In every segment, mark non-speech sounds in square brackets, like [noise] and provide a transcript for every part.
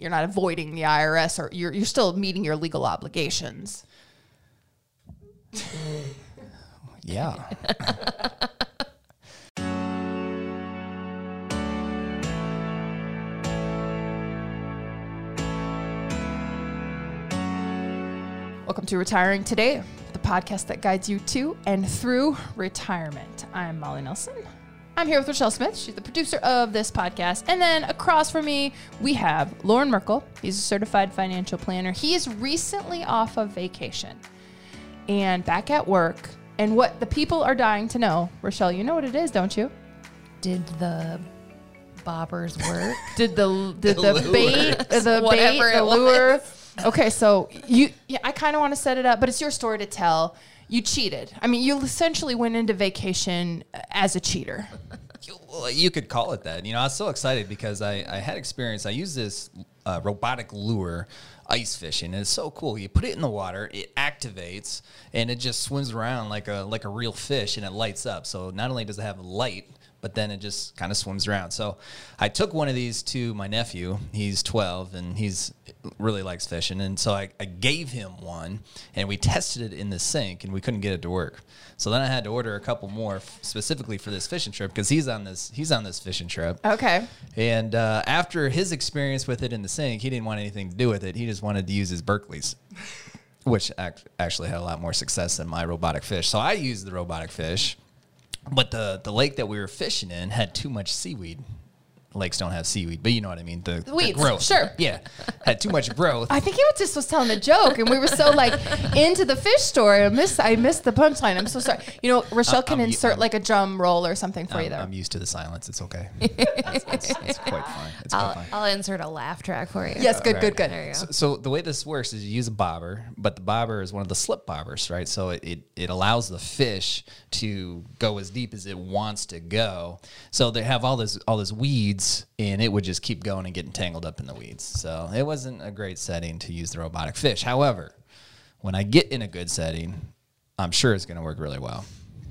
you're not avoiding the IRS or you're you're still meeting your legal obligations. [laughs] Yeah. [laughs] Welcome to Retiring Today, the podcast that guides you to and through retirement. I'm Molly Nelson. I'm here with Rochelle Smith. She's the producer of this podcast. And then across from me, we have Loren Merkle. He's a certified financial planner. He is recently off of vacation and back at work. And what the people are dying to know, Rochelle, you know what it is, don't you? Did the bobbers work? [laughs] Did the did the, lure. bait the Whatever bait the it lure? Okay, so you yeah, I kind of want to set it up, but it's your story to tell. You cheated. I mean, you essentially went into vacation as a cheater. [laughs] You, you could call it that. You know, I was so excited because I, I had experience. I used this uh, robotic lure ice fishing. It's so cool. You put it in the water, it activates, and it just swims around like a like a real fish, and it lights up. So not only does it have light, but then it just kind of swims around. So I took one of these to my nephew. He's 12 and he's really likes fishing. And so I, I gave him one and we tested it in the sink and we couldn't get it to work. So then I had to order a couple more f- specifically for this fishing trip because he's on this he's on this fishing trip. Okay. And uh, after his experience with it in the sink, he didn't want anything to do with it. He just wanted to use his Berkley's, [laughs] which act- actually had a lot more success than my robotic fish. So I used the robotic fish, but the the lake that we were fishing in had too much seaweed. Lakes don't have seaweed, but you know what I mean. The, the Weeds, growth, sure. yeah, had too much growth. I think he was just was telling a joke, and we were so like [laughs] into the fish story. I missed I missed the punchline. I'm so sorry. You know, Rochelle can I'm- insert I'm- like a drum roll or something for you I'm, there. I'm used to the silence. It's okay. [laughs] it's, it's, it's quite fine. It's quite I'll, fine. I'll insert a laugh track for you. yes, good, Right. good, good. There you go. So, so the way this works is you use a bobber, but the bobber is one of the slip bobbers, right? So it, it, it allows the fish to go as deep as it wants to go. So they have all this all this weeds, and it would just keep going and getting tangled up in the weeds. So it wasn't a great setting to use the robotic fish. However, when I get in a good setting, I'm sure it's going to work really well.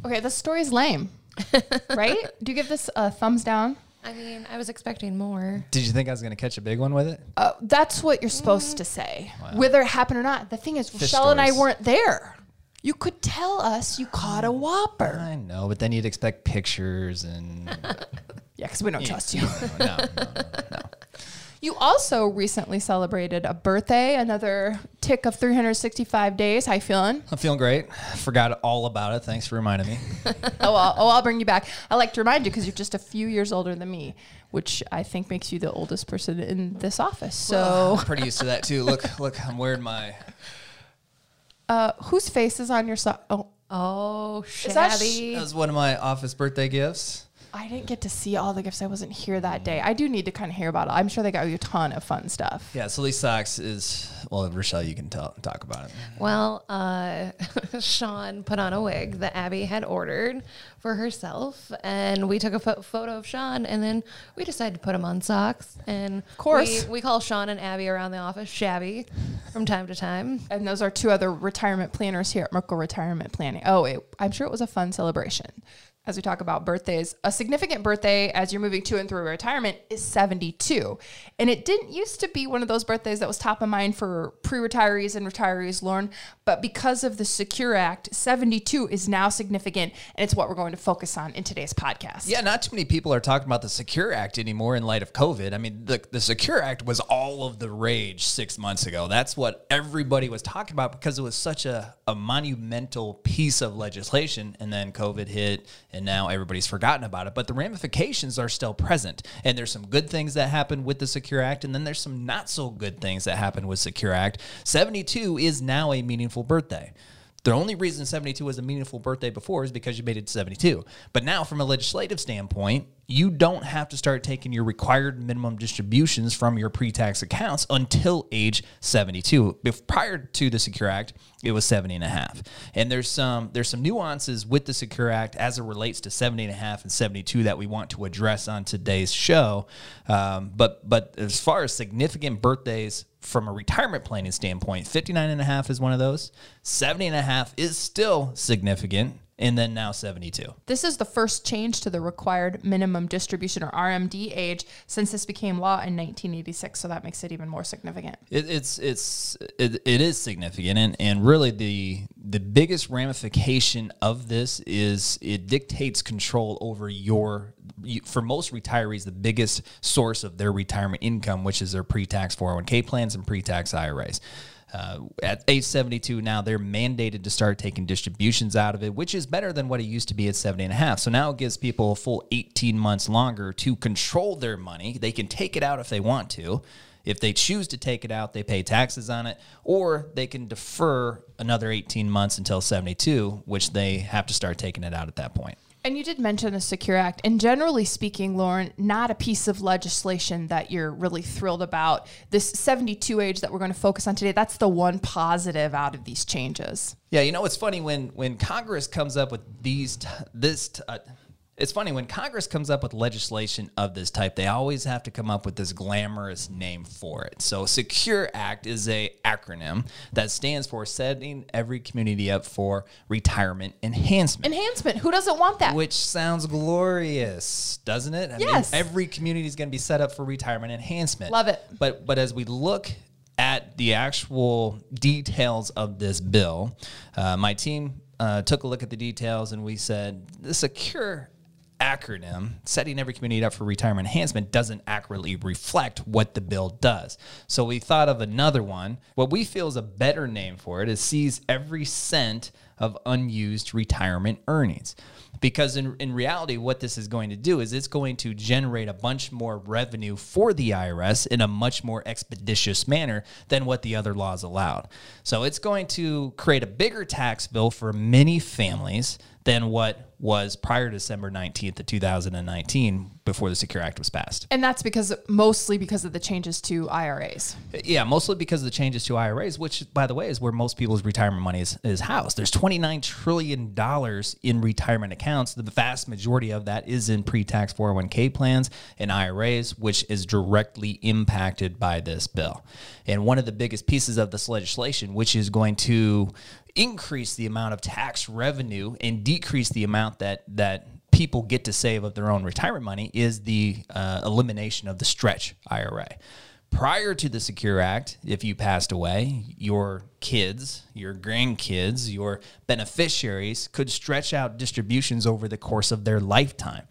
Okay, this story's lame, [laughs] right? Do you give this a thumbs down? I mean, I was expecting more. Did you think I was going to catch a big one with it? Uh, that's what you're supposed to say, whether it happened or not. The thing is, Rochelle and I weren't there. You could tell us you caught a whopper. I know, but then you'd expect pictures and [laughs] Yeah, because we don't trust you. [laughs] no, no, no, no. You also recently celebrated a birthday, another tick of 365 days. How you feeling? I'm feeling great. Forgot all about it. Thanks for reminding me. [laughs] oh, I'll, oh, I'll bring you back. I like to remind you because you're just a few years older than me, which I think makes you the oldest person in this office. So, I'm [laughs] pretty used to that too. Look, look, I'm wearing my. uh, whose face is on your so? Oh, Oh, that sh- shabby. That was one of my office birthday gifts. I didn't get to see all the gifts. I wasn't here that day. I do need to kind of hear about it. I'm sure they got you a ton of fun stuff. Yeah, so these socks is well, Rochelle, you can tell, talk about it. well, uh, [laughs] Sean put on a wig that Abby had ordered for herself, and we took a pho- photo of Sean, and then we decided to put him on socks. And of course. we, we call Sean and Abby around the office Shabby from time to time. And those are two other retirement planners here at Merkle Retirement Planning. Oh, it, I'm sure it was a fun celebration. As we talk about birthdays, a significant birthday as you're moving to and through retirement is 72. And it didn't used to be one of those birthdays that was top of mind for pre retirees and retirees, Loren. But because of the Secure Act, 72 is now significant. And it's what we're going to focus on in today's podcast. Yeah, not too many people are talking about the Secure Act anymore in light of COVID. I mean, the, the Secure Act was all of the rage six months ago. That's what everybody was talking about because it was such a, a monumental piece of legislation. And then COVID hit, and now everybody's forgotten about it. But the ramifications are still present. And there's some good things that happened with the Secure Act, and then there's some not so good things that happened with Secure Act. 72 is now a meaningful birthday. The only reason 72 was a meaningful birthday before is because you made it 72. But now, from a legislative standpoint, you don't have to start taking your required minimum distributions from your pre tax accounts until age 72. Bef- prior to the Secure Act, it was 70 and a half. And there's some there's some nuances with the Secure Act as it relates to 70 and a half and 72 that we want to address on today's show. Um, but but as far as significant birthdays from a retirement planning standpoint, 59 and a half is one of those. 70 and a half is still significant. And then now 72. This is the first change to the required minimum distribution or RMD age since this became law in 1986. So that makes it even more significant. It, it's it's it, it is significant, and, and really the the biggest ramification of this is it dictates control over your. For most retirees, the biggest source of their retirement income, which is their pre-tax 401k plans and pre-tax IRAs. Uh, at age 72 now, they're mandated to start taking distributions out of it, which is better than what it used to be at 70 and a half. So now it gives people a full 18 months longer to control their money. They can take it out if they want to. If they choose to take it out, they pay taxes on it, or they can defer another 18 months until 72, which they have to start taking it out at that point. And you did mention the Secure Act. And generally speaking, Loren, not a piece of legislation that you're really thrilled about. This 72 age that we're going to focus on today, that's the one positive out of these changes. Yeah, you know it's funny when when Congress comes up with these t- this t- uh, it's funny when Congress comes up with legislation of this type, they always have to come up with this glamorous name for it. So Secure Act is a acronym that stands for setting every community up for retirement enhancement. Enhancement. Who doesn't want that? Which sounds glorious, doesn't it? I Yes. Mean, every community is going to be set up for retirement enhancement. Love it. But but as we look at the actual details of this bill, uh, my team uh, took a look at the details and we said the secure acronym. Setting every community up for retirement enhancement doesn't accurately reflect what the bill does. So we thought of another one. What we feel is a better name for it is seize every cent of unused retirement earnings. Because in, in reality what this is going to do is it's going to generate a bunch more revenue for the irs in a much more expeditious manner than what the other laws allowed. So it's going to create a bigger tax bill for many families than what was prior to december 19th of 2019 before the secure act was passed and that's because mostly because of the changes to IRAs. yeah, mostly because of the changes to IRAs, which, by the way, is where most people's retirement money is, is housed. There's $29 trillion in retirement accounts. The vast majority of that is in pre tax 401k plans and IRAs, which is directly impacted by this bill. And one of the biggest pieces of this legislation, which is going to increase the amount of tax revenue and decrease the amount that, that people get to save of their own retirement money is the uh, elimination of the stretch IRA. Prior to the Secure Act, if you passed away, your kids, your grandkids, your beneficiaries could stretch out distributions over the course of their lifetime.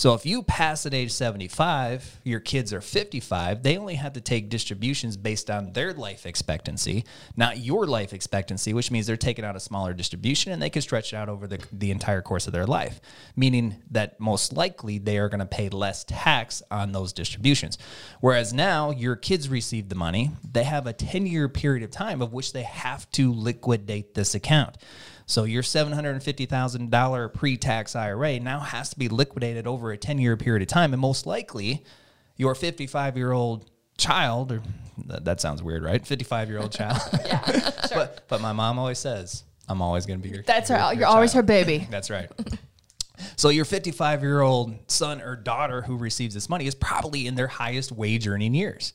So if you pass at age 75, your kids are 55, they only have to take distributions based on their life expectancy, not your life expectancy, which means they're taking out a smaller distribution and they can stretch it out over the, the entire course of their life, meaning that most likely they are going to pay less tax on those distributions. Whereas now your kids receive the money, they have a 10 year period of time of which they have to liquidate this account. So your $750,000 pre-tax IRA now has to be liquidated over a 10-year period of time and most likely your 55-year-old child or that, sounds weird, right? 55-year-old child. [laughs] yeah, [laughs] sure. But but my mom always says, I'm always going to be your That's your- her. your You're always her baby. [laughs] That's right. So your 55 year old son or daughter who receives this money is probably in their highest wage earning years,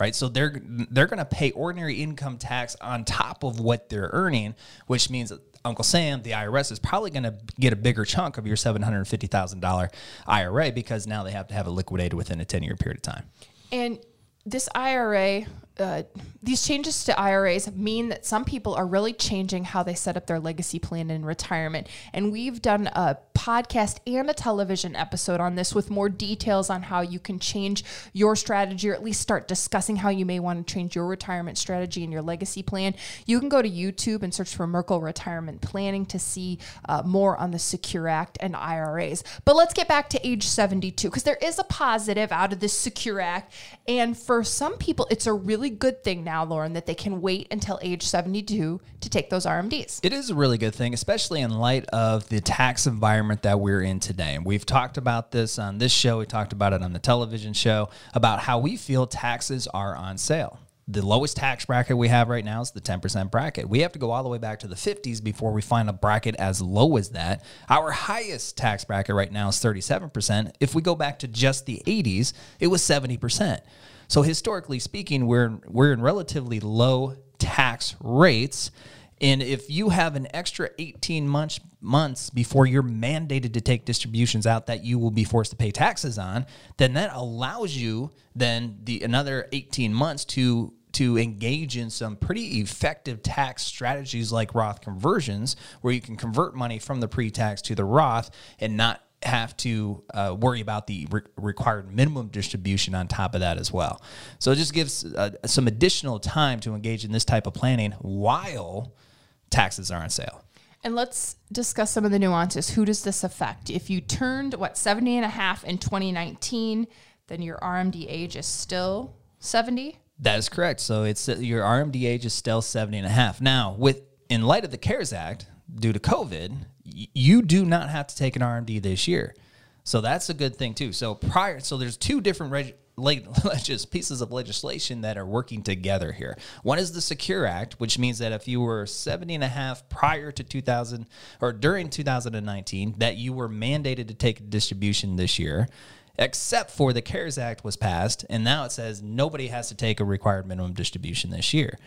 right? So they're they're going to pay ordinary income tax on top of what they're earning, which means Uncle Sam, the IRS, is probably going to get a bigger chunk of your $750,000 IRA because now they have to have it liquidated within a 10 year period of time. And this IRA, uh, these changes to IRAs mean that some people are really changing how they set up their legacy plan in retirement. And we've done a podcast and a television episode on this with more details on how you can change your strategy or at least start discussing how you may want to change your retirement strategy and your legacy plan. You can go to YouTube and search for Merkle Retirement Planning to see uh, more on the Secure Act and IRAs. But let's get back to age 72 because there is a positive out of this Secure Act. And for some people, it's a really good thing now, Loren, that they can wait until age 72 to take those RMDs. It is a really good thing, especially in light of the tax environment that we're in today. And we've talked about this on this show. We talked about it on the television show about how we feel taxes are on sale. The lowest tax bracket we have right now is the 10% bracket. We have to go all the way back to the 50s before we find a bracket as low as that. Our highest tax bracket right now is 37%. If we go back to just the 80s, it was 70%. So historically speaking, we're we're in relatively low tax rates. And if you have an extra 18 months months before you're mandated to take distributions out that you will be forced to pay taxes on, then that allows you then the another 18 months to to engage in some pretty effective tax strategies like Roth conversions, where you can convert money from the pre-tax to the Roth and not have to uh, worry about the re- required minimum distribution on top of that as well. So it just gives uh, some additional time to engage in this type of planning while taxes are on sale. And let's discuss some of the nuances. Who does this affect? If you turned, what, 70 and a half in 2019, then your RMD age is still 70? That is correct. So it's uh, your RMD age is still 70 and a half. Now, with in light of the CARES Act, due to COVID, you do not have to take an RMD this year. So that's a good thing too. So prior, so there's two different reg, leg, [laughs] pieces of legislation that are working together here. One is the Secure Act, which means that if you were 70 and a half prior to 2000 or during 2019, that you were mandated to take a distribution this year except for the CARES Act was passed, and now it says nobody has to take a required minimum distribution this year.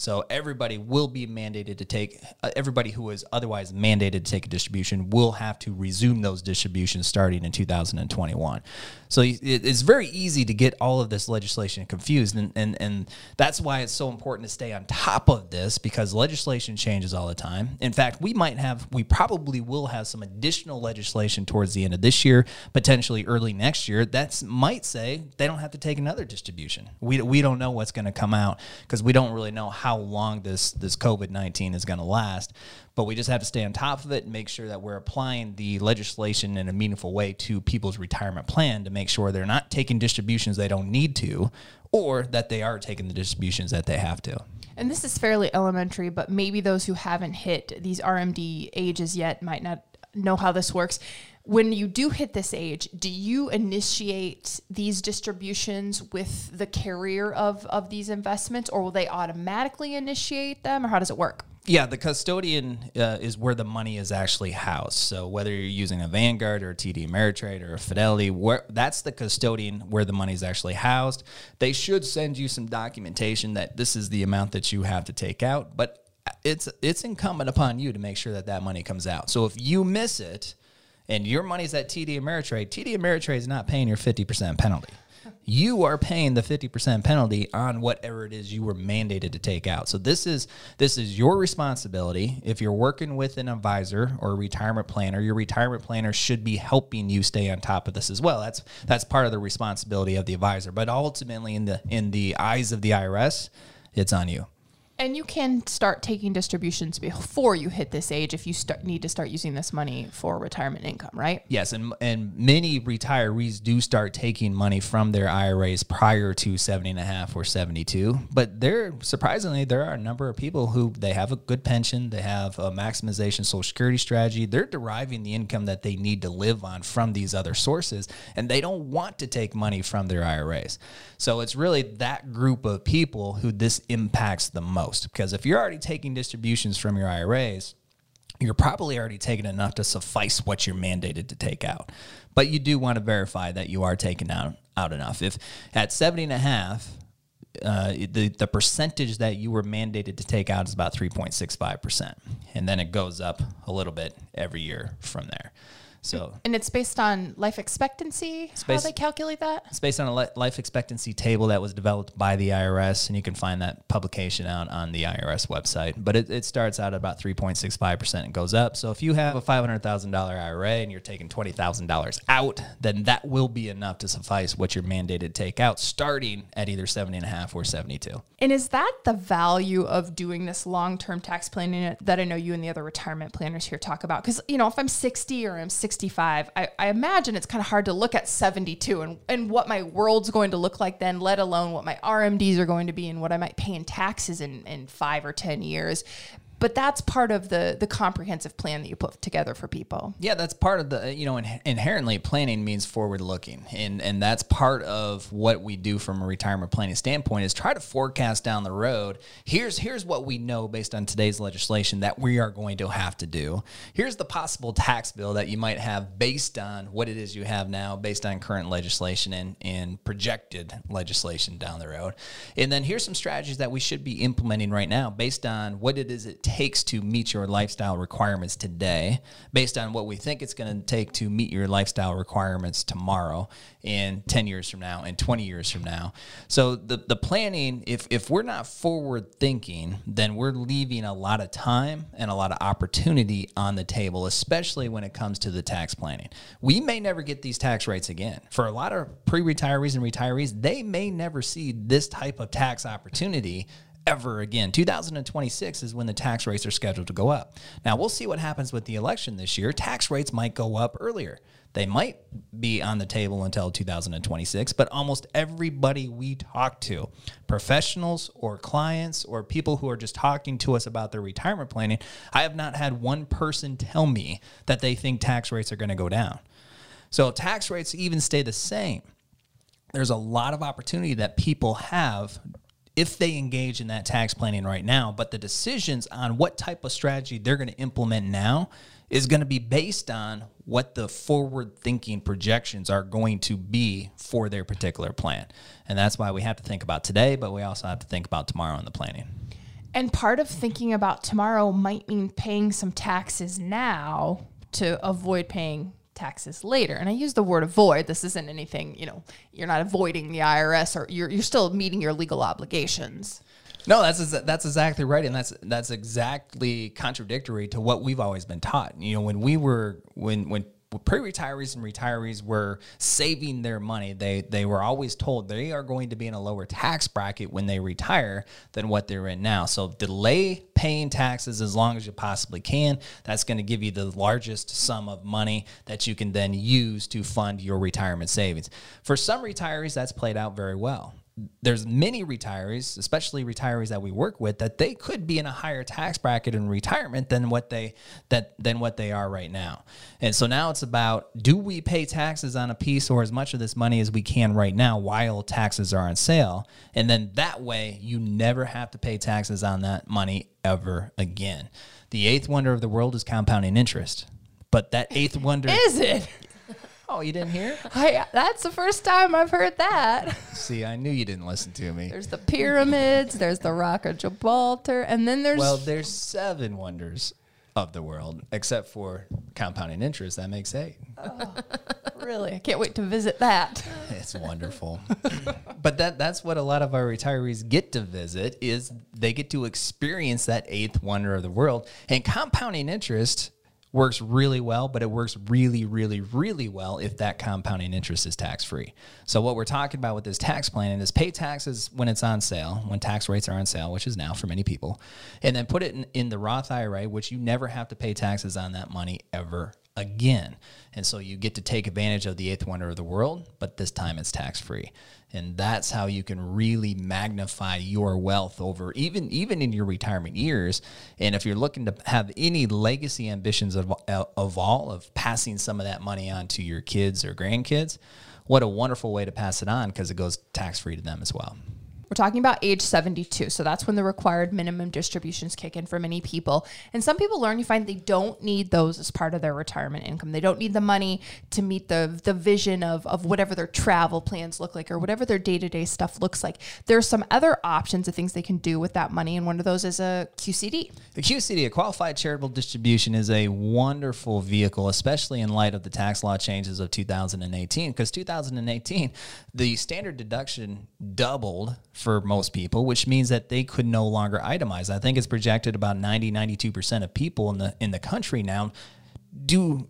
So everybody will be mandated to take, uh, everybody who was otherwise mandated to take a distribution will have to resume those distributions starting in 2021. So it's very easy to get all of this legislation confused. And, and, and that's why it's so important to stay on top of this because legislation changes all the time. In fact, we might have, we probably will have some additional legislation towards the end of this year, potentially early next year, that might say they don't have to take another distribution. We, we don't know what's going to come out because we don't really know how long this, this COVID 19 is going to last. But we just have to stay on top of it and make sure that we're applying the legislation in a meaningful way to people's retirement plan to make sure they're not taking distributions they don't need to or that they are taking the distributions that they have to. And this is fairly elementary, but maybe those who haven't hit these RMD ages yet might not know how this works. When you do hit this age, do you initiate these distributions with the carrier of, of these investments, or will they automatically initiate them, or how does it work? Yeah, the custodian uh, is where the money is actually housed. So whether you're using a Vanguard or a TD Ameritrade or a Fidelity, where that's the custodian where the money is actually housed. They should send you some documentation that this is the amount that you have to take out, but it's it's incumbent upon you to make sure that that money comes out. So if you miss it and your money's at TD Ameritrade, TD Ameritrade is not paying your 50% penalty you are paying the 50% penalty on whatever it is you were mandated to take out. So this is this is your responsibility. If you're working with an advisor or a retirement planner, your retirement planner should be helping you stay on top of this as well. That's that's part of the responsibility of the advisor. But ultimately in the in the eyes of the IRS, it's on you. And you can start taking distributions before you hit this age if you start, need to start using this money for retirement income, right? Yes, and and many retirees do start taking money from their IRAs prior to 70 and a half or 72. But there surprisingly there are a number of people who they have a good pension, they have a maximization social security strategy. They're deriving the income that they need to live on from these other sources and they don't want to take money from their IRAs. So it's really that group of people who this impacts the most because if you're already taking distributions from your IRAs, you're probably already taking enough to suffice what you're mandated to take out. But you do want to verify that you are taking out, out enough. If at 70 and a half, uh, the, the percentage that you were mandated to take out is about 3.65%. And then it goes up a little bit every year from there. So And it's based on life expectancy, how they calculate that? it's based on a li- life expectancy table that was developed by the IRS, and you can find that publication out on the IRS website. But it, it starts out at about 3.65% and goes up. So if you have a $500,000 IRA and you're taking $20,000 out, then that will be enough to suffice what you're mandated to take out starting at either 70 and a half or 72. And is that the value of doing this long term tax planning that I know you and the other retirement planners here talk about? Because, you know, if I'm 60 or I'm 65, I, I imagine it's kind of hard to look at 72 and, and what my world's going to look like then, let alone what my RMDs are going to be and what I might pay in taxes in, in five or 10 years. But that's part of the the comprehensive plan that you put together for people. Yeah, that's part of the you know in, inherently planning means forward looking, and and that's part of what we do from a retirement planning standpoint is try to forecast down the road. Here's here's what we know based on today's legislation that we are going to have to do. Here's the possible tax bill that you might have based on what it is you have now, based on current legislation and and projected legislation down the road, and then here's some strategies that we should be implementing right now based on what it is it takes to meet your lifestyle requirements today, based on what we think it's going to take to meet your lifestyle requirements tomorrow, and 10 years from now, and 20 years from now. So the, the planning, if, if we're not forward thinking, then we're leaving a lot of time and a lot of opportunity on the table, especially when it comes to the tax planning. We may never get these tax rates again. For a lot of pre retirees and retirees, they may never see this type of tax opportunity ever again. 2026 is when the tax rates are scheduled to go up. Now, we'll see what happens with the election this year. Tax rates might go up earlier. They might be on the table until 2026, but almost everybody we talk to, professionals or clients or people who are just talking to us about their retirement planning, I have not had one person tell me that they think tax rates are going to go down. So, if tax rates even stay the same, there's a lot of opportunity that people have if they engage in that tax planning right now. But the decisions on what type of strategy they're going to implement now is going to be based on what the forward thinking projections are going to be for their particular plan. And that's why we have to think about today, but we also have to think about tomorrow in the planning. And part of thinking about tomorrow might mean paying some taxes now to avoid paying taxes later. And I use the word avoid. This isn't anything, you know, you're not avoiding the IRS or you're, you're still meeting your legal obligations. No, that's that's exactly right, and that's that's exactly contradictory to what we've always been taught. You know, when we were when when pre-retirees and retirees were saving their money, they they were always told they are going to be in a lower tax bracket when they retire than what they're in now. So delay paying taxes as long as you possibly can. That's going to give you the largest sum of money that you can then use to fund your retirement savings. For some retirees, that's played out very well there's many retirees, especially retirees that we work with, that they could be in a higher tax bracket in retirement than what they that than what they are right now. And so now it's about do we pay taxes on a piece or as much of this money as we can right now while taxes are on sale, and then that way you never have to pay taxes on that money ever again. The eighth wonder of the world is compounding interest. But that eighth wonder is it? Oh, you didn't hear? I, that's the first time I've heard that. See, I knew you didn't listen to me. There's the pyramids, there's the Rock of Gibraltar, and then there's. Well, there's seven wonders of the world, except for compounding interest. That makes eight. Oh, really? I can't wait to visit that. [laughs] It's wonderful. but that that's what a lot of our retirees get to visit is they get to experience that eighth wonder of the world. And compounding interest works really well, but it works really, really, really well if that compounding interest is tax free. So, what we're talking about with this tax planning is pay taxes when it's on sale, when tax rates are on sale, which is now for many people, and then put it in, in the Roth IRA, which you never have to pay taxes on that money ever again. And so you get to take advantage of the eighth wonder of the world, but this time it's tax free. And that's how you can really magnify your wealth over even even in your retirement years. And if you're looking to have any legacy ambitions of, uh, of all of passing some of that money on to your kids or grandkids, what a wonderful way to pass it on because it goes tax free to them as well. We're talking about age 72. So that's when the required minimum distributions kick in for many people. And some people learn you find they don't need those as part of their retirement income. They don't need the money to meet the the vision of, of whatever their travel plans look like or whatever their day-to-day stuff looks like. There are some other options of things they can do with that money. And one of those is a QCD. The QCD, a qualified charitable distribution, is a wonderful vehicle, especially in light of the tax law changes of 2018. Because 2018, the standard deduction doubled for most people, which means that they could no longer itemize. I think it's projected about 90, 92% of people in the in the country now do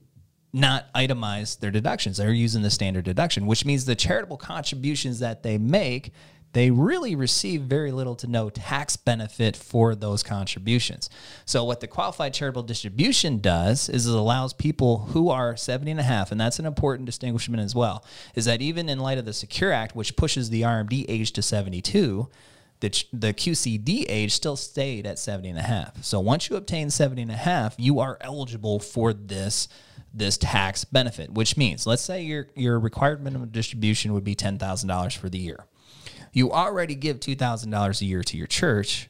not itemize their deductions. They're using the standard deduction, which means the charitable contributions that they make they really receive very little to no tax benefit for those contributions. So what the qualified charitable distribution does is it allows people who are 70 and a half, and that's an important distinguishment as well, is that even in light of the Secure Act, which pushes the RMD age to 72, the, the QCD age still stayed at 70 and a half. So once you obtain 70 and a half, you are eligible for this this tax benefit, which means let's say your your required minimum distribution would be $10,000 for the year. You already give $2,000 a year to your church.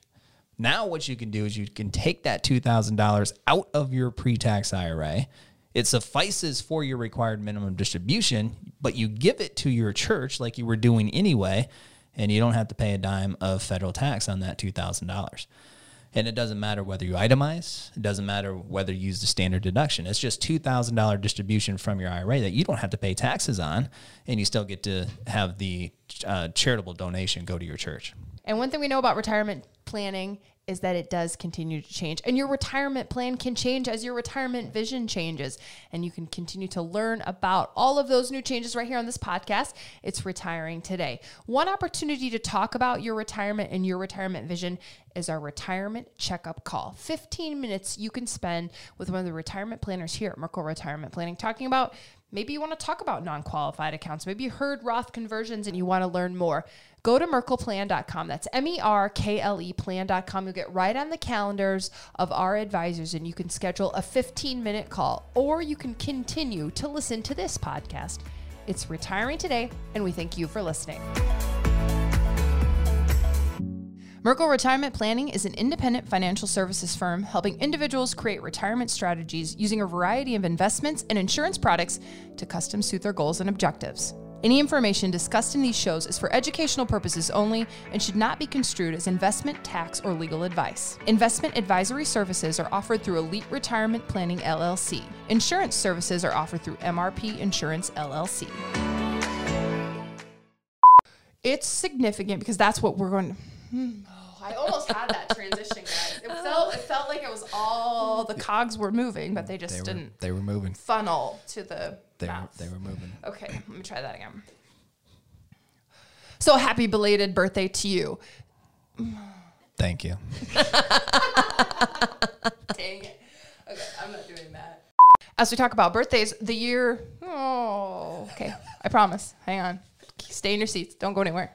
Now, what you can do is you can take that $2,000 out of your pre tax IRA. It suffices for your required minimum distribution, but you give it to your church like you were doing anyway, and you don't have to pay a dime of federal tax on that $2,000. And it doesn't matter whether you itemize, it doesn't matter whether you use the standard deduction. It's just $2,000 distribution from your IRA that you don't have to pay taxes on, and you still get to have the uh, charitable donation go to your church. And one thing we know about retirement planning is that it does continue to change. And your retirement plan can change as your retirement vision changes. And you can continue to learn about all of those new changes right here on this podcast. It's Retiring Today. One opportunity to talk about your retirement and your retirement vision is our retirement checkup call. 15 minutes you can spend with one of the retirement planners here at Merkle Retirement Planning talking about maybe you want to talk about non qualified accounts. Maybe you heard Roth conversions and you want to learn more go to merkleplan.com. That's M E R K L E plan.com. You'll get right on the calendars of our advisors and you can schedule a 15 minute call or you can continue to listen to this podcast. It's retiring today, and we thank you for listening. Merkle Retirement Planning is an independent financial services firm helping individuals create retirement strategies using a variety of investments and insurance products to custom suit their goals and objectives. Any information discussed in these shows is for educational purposes only and should not be construed as investment, tax, or legal advice. Investment advisory services are offered through Elite Retirement Planning LLC. Insurance services are offered through MRP Insurance LLC. It's significant because that's what we're going. Hmm. Oh, I almost had that transition, guys. It [laughs] felt it felt like it was all the cogs were moving, but they just They were, didn't they were moving. funnel to the They were, they were moving. Okay, let me try that again. So happy belated birthday to you. Thank you. [laughs] Dang it. Okay, I'm not doing that. As we talk about birthdays, the year. Oh, okay. I promise. Hang on. Stay in your seats. Don't go anywhere.